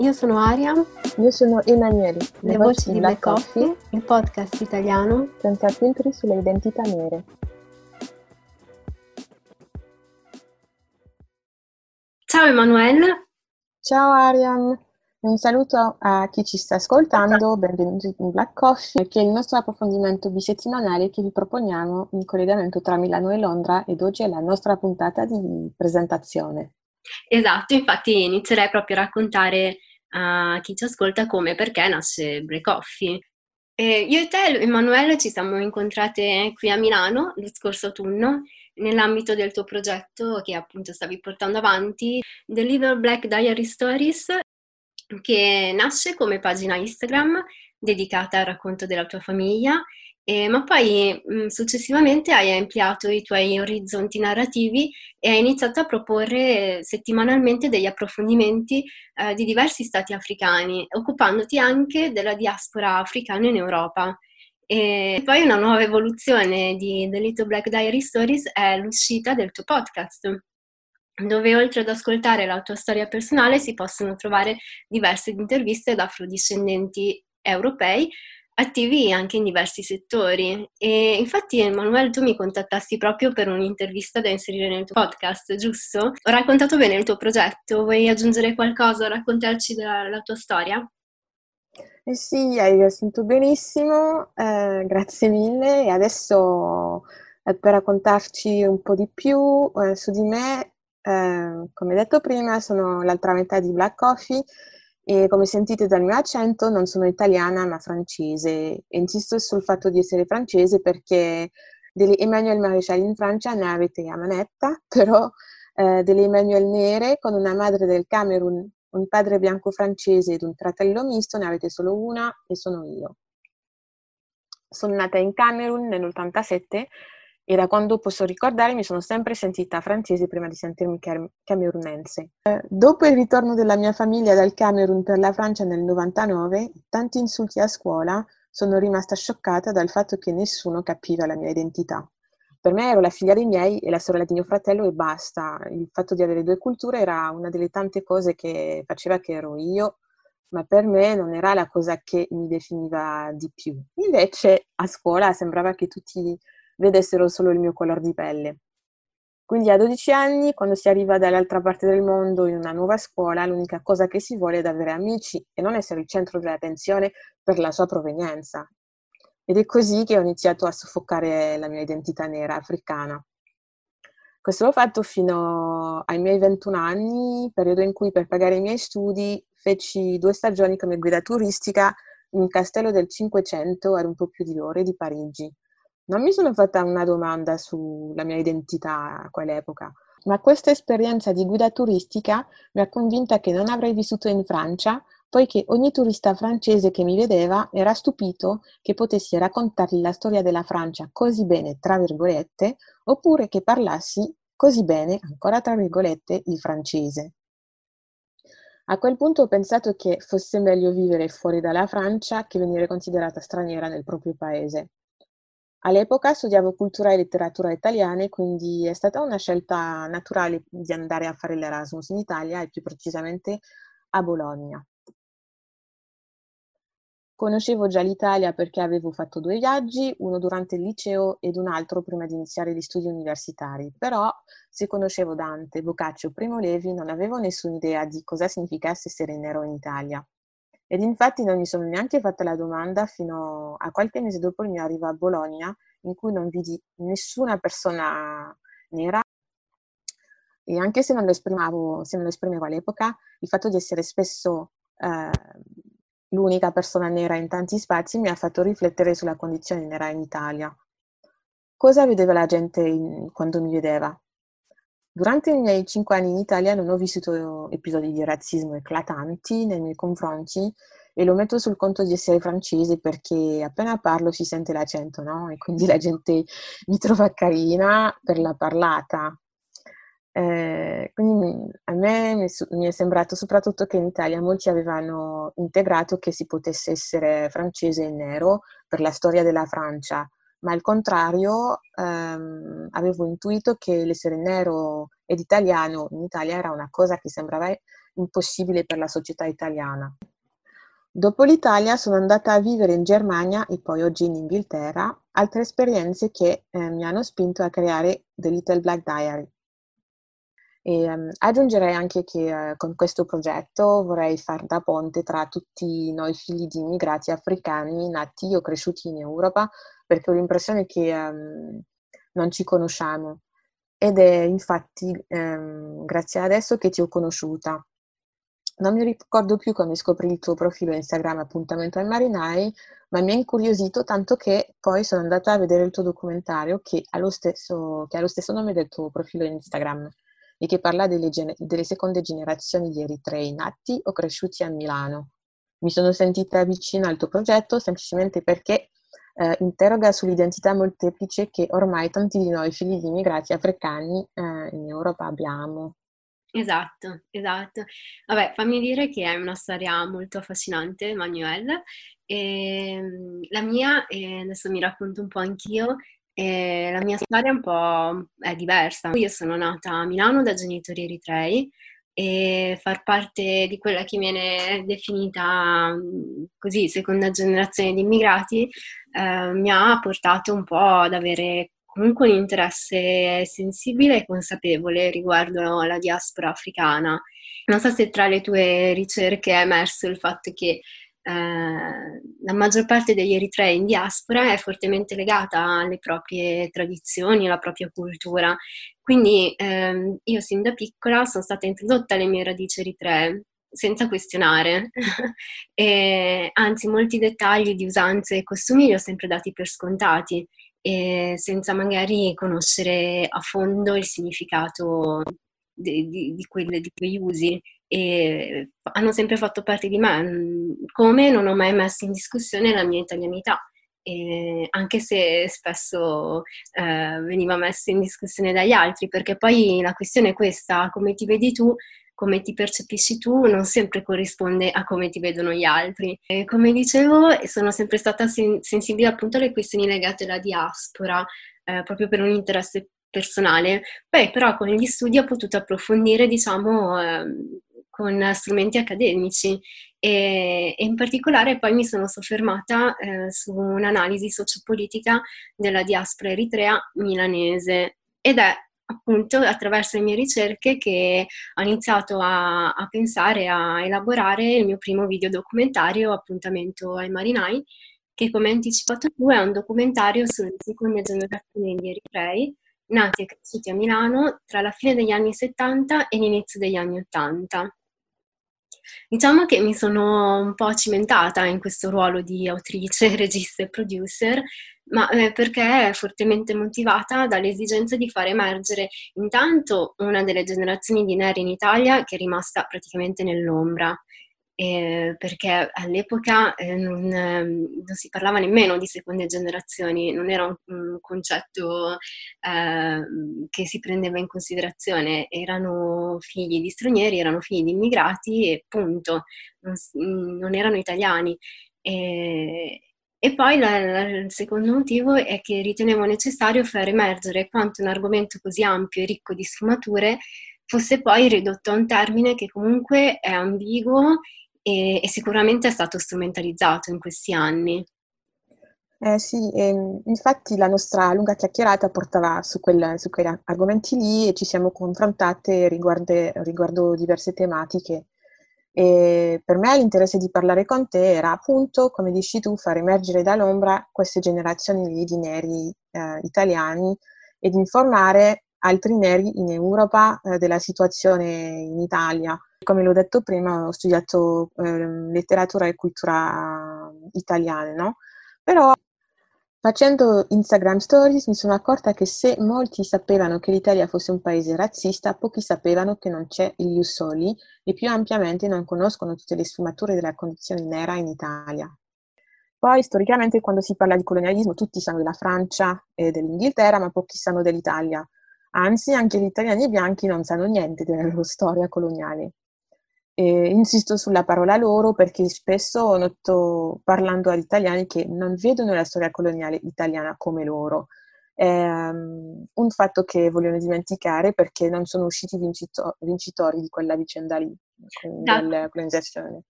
Io sono Aria. Io sono Emanuele. Le, Le voci, voci di Black Coffee, Coffee, il podcast italiano senza filtri sulle identità nere. Ciao Emanuele. Ciao Arian. Un saluto a chi ci sta ascoltando, benvenuti in Black Coffee, che è il nostro approfondimento bisettimanale che vi proponiamo in collegamento tra Milano e Londra ed oggi è la nostra puntata di presentazione. Esatto, infatti inizierei proprio a raccontare a chi ci ascolta come perché nasce Break Coffee. E io e te, Emanuele, ci siamo incontrate qui a Milano lo scorso autunno nell'ambito del tuo progetto che appunto stavi portando avanti, Little Black Diary Stories, che nasce come pagina Instagram dedicata al racconto della tua famiglia eh, ma poi mh, successivamente hai ampliato i tuoi orizzonti narrativi e hai iniziato a proporre settimanalmente degli approfondimenti eh, di diversi stati africani, occupandoti anche della diaspora africana in Europa. E poi una nuova evoluzione di The Little Black Diary Stories è l'uscita del tuo podcast, dove oltre ad ascoltare la tua storia personale si possono trovare diverse interviste ad afrodiscendenti europei attivi anche in diversi settori e infatti Emanuele tu mi contattasti proprio per un'intervista da inserire nel tuo podcast, giusto? Ho raccontato bene il tuo progetto, vuoi aggiungere qualcosa, raccontarci della, tua storia? Eh sì, hai riassunto benissimo, eh, grazie mille e adesso eh, per raccontarci un po' di più eh, su di me, eh, come detto prima sono l'altra metà di Black Coffee e come sentite dal mio accento non sono italiana ma francese. insisto sul fatto di essere francese perché delle Emmanuel Maréchal in Francia ne avete a manetta, però eh, delle Emmanuel nere con una madre del Camerun, un padre bianco francese ed un fratello misto ne avete solo una e sono io. Sono nata in Camerun nell'87 e da quando posso ricordare mi sono sempre sentita francese prima di sentirmi camerunense. Eh, dopo il ritorno della mia famiglia dal Camerun per la Francia nel 99, tanti insulti a scuola, sono rimasta scioccata dal fatto che nessuno capiva la mia identità. Per me ero la figlia dei miei e la sorella di mio fratello e basta. Il fatto di avere due culture era una delle tante cose che faceva che ero io, ma per me non era la cosa che mi definiva di più. Invece a scuola sembrava che tutti vedessero solo il mio colore di pelle. Quindi a 12 anni, quando si arriva dall'altra parte del mondo in una nuova scuola, l'unica cosa che si vuole è avere amici e non essere il centro dell'attenzione per la sua provenienza. Ed è così che ho iniziato a soffocare la mia identità nera africana. Questo l'ho fatto fino ai miei 21 anni, periodo in cui per pagare i miei studi feci due stagioni come guida turistica in un castello del Cinquecento ad un po' più di ore di Parigi. Non mi sono fatta una domanda sulla mia identità a quell'epoca, ma questa esperienza di guida turistica mi ha convinta che non avrei vissuto in Francia, poiché ogni turista francese che mi vedeva era stupito che potessi raccontargli la storia della Francia così bene, tra virgolette, oppure che parlassi così bene, ancora tra virgolette, il francese. A quel punto ho pensato che fosse meglio vivere fuori dalla Francia che venire considerata straniera nel proprio paese. All'epoca studiavo cultura e letteratura italiane, quindi è stata una scelta naturale di andare a fare l'Erasmus in Italia e più precisamente a Bologna. Conoscevo già l'Italia perché avevo fatto due viaggi, uno durante il liceo ed un altro prima di iniziare gli studi universitari, però se conoscevo Dante, Boccaccio Primo Levi non avevo nessuna idea di cosa significasse essere nero in Italia. Ed infatti non mi sono neanche fatta la domanda fino a qualche mese dopo il mio arrivo a Bologna, in cui non vidi nessuna persona nera e anche se non lo esprimevo, non lo esprimevo all'epoca, il fatto di essere spesso eh, l'unica persona nera in tanti spazi mi ha fatto riflettere sulla condizione nera in Italia. Cosa vedeva la gente in, quando mi vedeva? Durante i miei cinque anni in Italia non ho vissuto episodi di razzismo eclatanti nei miei confronti e lo metto sul conto di essere francese perché appena parlo si sente l'accento, no? E quindi la gente mi trova carina per la parlata. Eh, quindi a me mi, è sembrato soprattutto che in Italia molti avevano integrato che si potesse essere francese e nero per la storia della Francia, ma al contrario ehm, avevo intuito che l'essere nero ed italiano in Italia era una cosa che sembrava impossibile per la società italiana. Dopo l'Italia sono andata a vivere in Germania e poi oggi in Inghilterra, altre esperienze che eh, mi hanno spinto a creare The Little Black Diary. E, um, aggiungerei anche che uh, con questo progetto vorrei far da ponte tra tutti noi figli di immigrati africani nati o cresciuti in Europa, perché ho l'impressione che um, non ci conosciamo. Ed è infatti um, grazie adesso che ti ho conosciuta non mi ricordo più come scoprì il tuo profilo Instagram Appuntamento ai Marinai, ma mi ha incuriosito tanto che poi sono andata a vedere il tuo documentario che ha lo stesso, ha lo stesso nome del tuo profilo Instagram e che parla delle, delle seconde generazioni di eritrei nati o cresciuti a Milano. Mi sono sentita vicina al tuo progetto semplicemente perché eh, interroga sull'identità molteplice che ormai tanti di noi figli di immigrati africani eh, in Europa abbiamo. Esatto, esatto. Vabbè, fammi dire che è una storia molto affascinante, Manuel. E, ehm, la mia, e adesso mi racconto un po' anch'io, e la mia storia è un po' è diversa. Io sono nata a Milano da genitori eritrei e far parte di quella che viene definita così seconda generazione di immigrati eh, mi ha portato un po' ad avere comunque un interesse sensibile e consapevole riguardo alla diaspora africana. Non so se tra le tue ricerche è emerso il fatto che eh, la maggior parte degli eritrei in diaspora è fortemente legata alle proprie tradizioni, alla propria cultura. Quindi eh, io sin da piccola sono stata introdotta alle mie radici eritree senza questionare. e, anzi, molti dettagli di usanze e costumi li ho sempre dati per scontati e senza magari conoscere a fondo il significato di, di, di, quelle, di quegli usi e hanno sempre fatto parte di me, come non ho mai messo in discussione la mia italianità. E anche se spesso eh, veniva messa in discussione dagli altri, perché poi la questione è questa, come ti vedi tu come ti percepisci tu non sempre corrisponde a come ti vedono gli altri. E come dicevo, sono sempre stata sen- sensibile appunto alle questioni legate alla diaspora, eh, proprio per un interesse personale. Poi però con gli studi ho potuto approfondire, diciamo, eh, con strumenti accademici e, e, in particolare poi mi sono soffermata eh, su un'analisi sociopolitica della diaspora eritrea milanese ed è appunto attraverso le mie ricerche che ho iniziato a, a pensare, a elaborare il mio primo video documentario, Appuntamento ai Marinai, che come anticipato tu è un documentario sulle seconde generazioni di eritrei nati e cresciuti a Milano tra la fine degli anni 70 e l'inizio degli anni 80. Diciamo che mi sono un po' cimentata in questo ruolo di autrice, regista e producer ma eh, perché è fortemente motivata dall'esigenza di far emergere intanto una delle generazioni di neri in Italia che è rimasta praticamente nell'ombra, eh, perché all'epoca eh, non, ehm, non, si parlava nemmeno di seconde generazioni, non era un, un concetto ehm, che si prendeva in considerazione, erano figli di stranieri, erano figli di immigrati e punto, non, non erano italiani. E, e poi la, la, il secondo motivo è che ritenevo necessario far emergere quanto un argomento così ampio e ricco di sfumature fosse poi ridotto a un termine che comunque è ambiguo e, e sicuramente è stato strumentalizzato in questi anni. Eh sì, ehm, infatti la nostra lunga chiacchierata portava su, quel, su quegli argomenti lì e ci siamo confrontate riguardo, riguardo diverse tematiche. E per me l'interesse di parlare con te era appunto, come dici tu, far emergere dall'ombra queste generazioni di neri eh, italiani ed informare altri neri in Europa eh, della situazione in Italia. Come l'ho detto prima, ho studiato eh, letteratura e cultura italiane, no? Però facendo Instagram Stories mi sono accorta che se molti sapevano che l'Italia fosse un paese razzista, pochi sapevano che non c'è il Ius e più ampiamente non conoscono tutte le sfumature della condizione nera in Italia. Poi storicamente quando si parla di colonialismo tutti sanno della Francia e dell'Inghilterra, ma pochi sanno dell'Italia. Anzi, anche gli italiani bianchi non sanno niente della loro storia coloniale. E insisto sulla parola loro perché spesso noto parlando agli italiani che non vedono la storia coloniale italiana come loro. È um, un fatto che vogliono dimenticare perché non sono usciti vincito- vincitori di quella vicenda lì, della colonizzazione.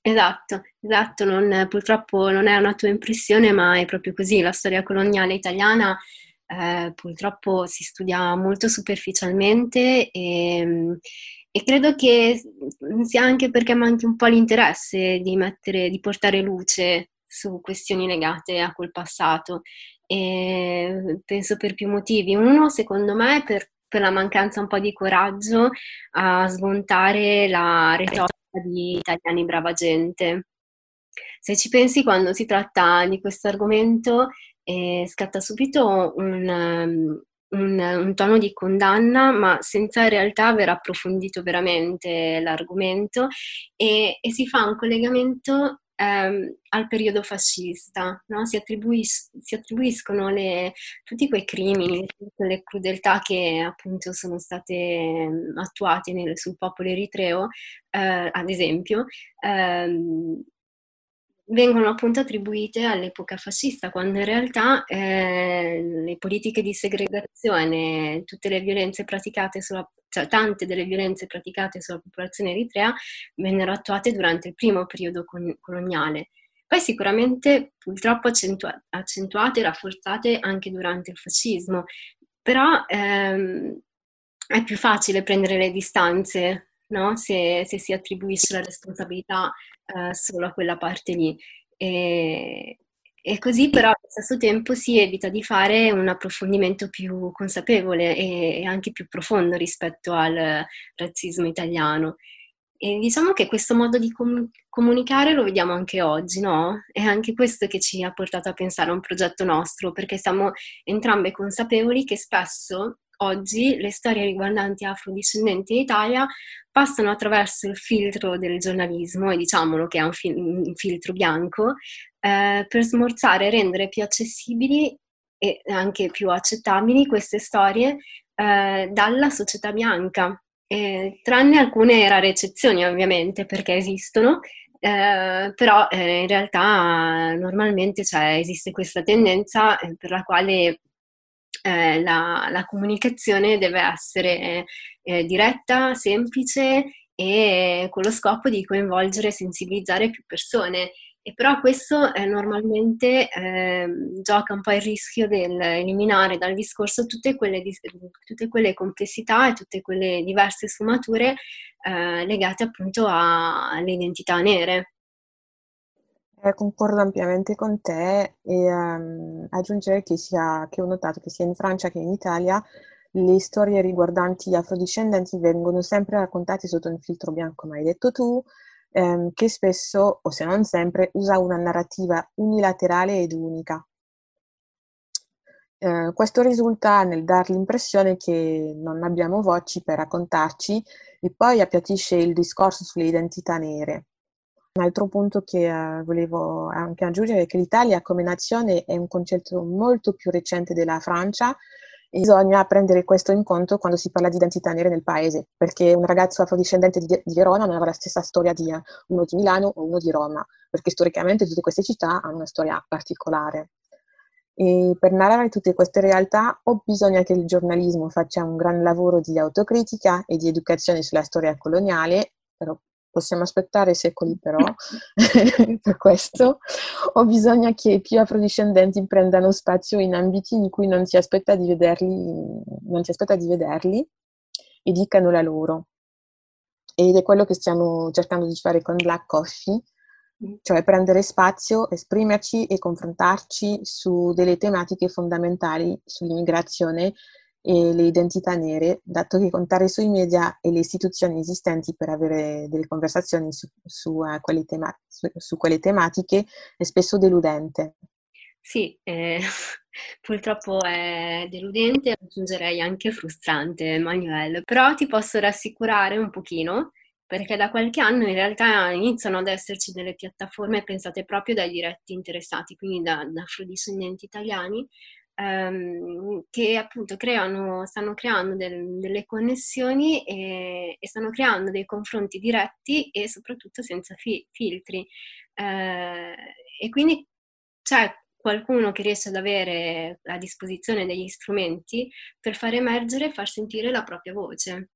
Esatto, esatto, non, purtroppo non è una tua impressione, ma è proprio così. La storia coloniale italiana eh, purtroppo si studia molto superficialmente e, e, credo che sia anche perché manchi un po' l'interesse di, mettere, di portare luce su questioni legate a quel passato. E penso per più motivi. Uno, secondo me, per, per la mancanza un po' di coraggio a smontare la retorica di italiani brava gente. Se ci pensi, quando si tratta di questo argomento, eh, scatta subito un, um, un, un, tono di condanna, ma senza in realtà aver approfondito veramente l'argomento e, e si fa un collegamento ehm, al periodo fascista, no? si, attribuis- si, attribuiscono le, tutti quei crimini, tutte le crudeltà che appunto sono state ehm, attuate nel, sul popolo eritreo, eh, ad esempio, ehm, vengono appunto attribuite all'epoca fascista, quando in realtà eh, le politiche di segregazione, tutte le violenze praticate sulla, cioè tante delle violenze praticate sulla popolazione eritrea vennero attuate durante il primo periodo con- coloniale. Poi sicuramente purtroppo accentua- accentuate e rafforzate anche durante il fascismo, però ehm, è più facile prendere le distanze no? se, se, si attribuisce la responsabilità eh, solo a quella parte lì. E, e, così però allo stesso tempo si evita di fare un approfondimento più consapevole e, anche più profondo rispetto al razzismo italiano. E diciamo che questo modo di com- comunicare lo vediamo anche oggi, no? È anche questo che ci ha portato a pensare a un progetto nostro, perché siamo entrambe consapevoli che spesso oggi le storie riguardanti afrodiscendenti in Italia passano attraverso il filtro del giornalismo, e diciamolo che è un, fil- un filtro bianco, eh, per smorzare e rendere più accessibili e anche più accettabili queste storie eh, dalla società bianca, eh, tranne alcune rare eccezioni ovviamente perché esistono, eh, però eh, in realtà normalmente cioè, esiste questa tendenza eh, per la quale eh, la, la, comunicazione deve essere eh, diretta, semplice e con lo scopo di coinvolgere e sensibilizzare più persone. E però questo eh, normalmente ehm, gioca un po' il rischio del eliminare dal discorso tutte quelle, tutte quelle complessità e tutte quelle diverse sfumature eh, legate appunto alle identità nere. Eh, concordo ampiamente con te e um, aggiungere che, sia, che ho notato che sia in Francia che in Italia le storie riguardanti gli afrodiscendenti vengono sempre raccontate sotto un filtro bianco, come hai detto tu, ehm, che spesso, o se non sempre, usa una narrativa unilaterale ed unica. Eh, questo risulta nel dar l'impressione che non abbiamo voci per raccontarci e poi appiattisce il discorso sulle identità nere. Un altro punto che uh, volevo anche aggiungere è che l'Italia come nazione è un concetto molto più recente della Francia bisogna prendere questo in conto quando si parla di identità nere nel paese, perché un ragazzo afrodiscendente di, di Verona non avrà la stessa storia di uno di Milano o uno di Roma, perché storicamente tutte queste città hanno una storia particolare. E per narrare tutte queste realtà o bisogna che il giornalismo faccia un gran lavoro di autocritica e di educazione sulla storia coloniale, però possiamo aspettare secoli però per questo, o bisogna che più afrodiscendenti prendano spazio in ambiti in cui non si aspetta di vederli, non si aspetta di vederli e dicano la loro. Ed è quello che stiamo cercando di fare con Black Coffee, cioè prendere spazio, esprimerci e confrontarci su delle tematiche fondamentali sull'immigrazione e le identità nere, dato che contare sui media e le istituzioni esistenti per avere delle conversazioni su, su, uh, quelle, tema- su, su quelle, tematiche è spesso deludente. Sì, eh, purtroppo è deludente, aggiungerei anche frustrante, Manuel, però ti posso rassicurare un pochino perché da qualche anno in realtà iniziano ad esserci delle piattaforme pensate proprio dai diretti interessati, quindi da, da afrodiscendenti italiani, ehm, che appunto creano, stanno creando del, delle connessioni e, e, stanno creando dei confronti diretti e soprattutto senza fi- filtri. Eh, e quindi c'è qualcuno che riesce ad avere a disposizione degli strumenti per far emergere e far sentire la propria voce.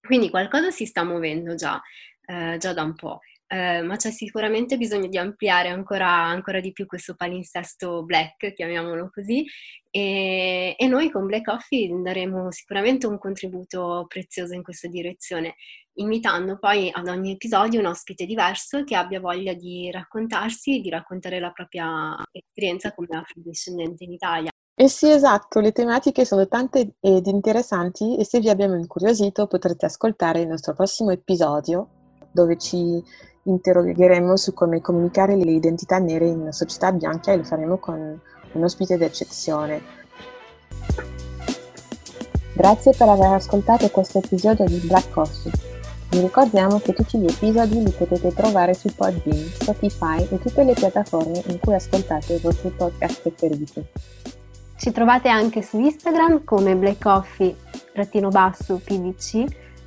Quindi qualcosa si sta muovendo già, eh, già da un po' eh, ma c'è sicuramente bisogno di ampliare ancora, ancora, di più questo palinsesto black, chiamiamolo così, e, e, noi con Black Coffee daremo sicuramente un contributo prezioso in questa direzione, invitando poi ad ogni episodio un ospite diverso che abbia voglia di raccontarsi, di raccontare la propria esperienza come afrodiscendente in Italia. Eh sì, esatto, le tematiche sono tante ed interessanti e se vi abbiamo incuriosito potrete ascoltare il nostro prossimo episodio dove ci interrogheremo su come comunicare le identità nere in una società bianca e lo faremo con un ospite d'eccezione. Grazie per aver ascoltato questo episodio di Black Coffee. Vi ricordiamo che tutti gli episodi li potete trovare su Podbean, Spotify e tutte le piattaforme in cui ascoltate i vostri podcast preferiti. Ci trovate anche su Instagram come Black Coffee-PVC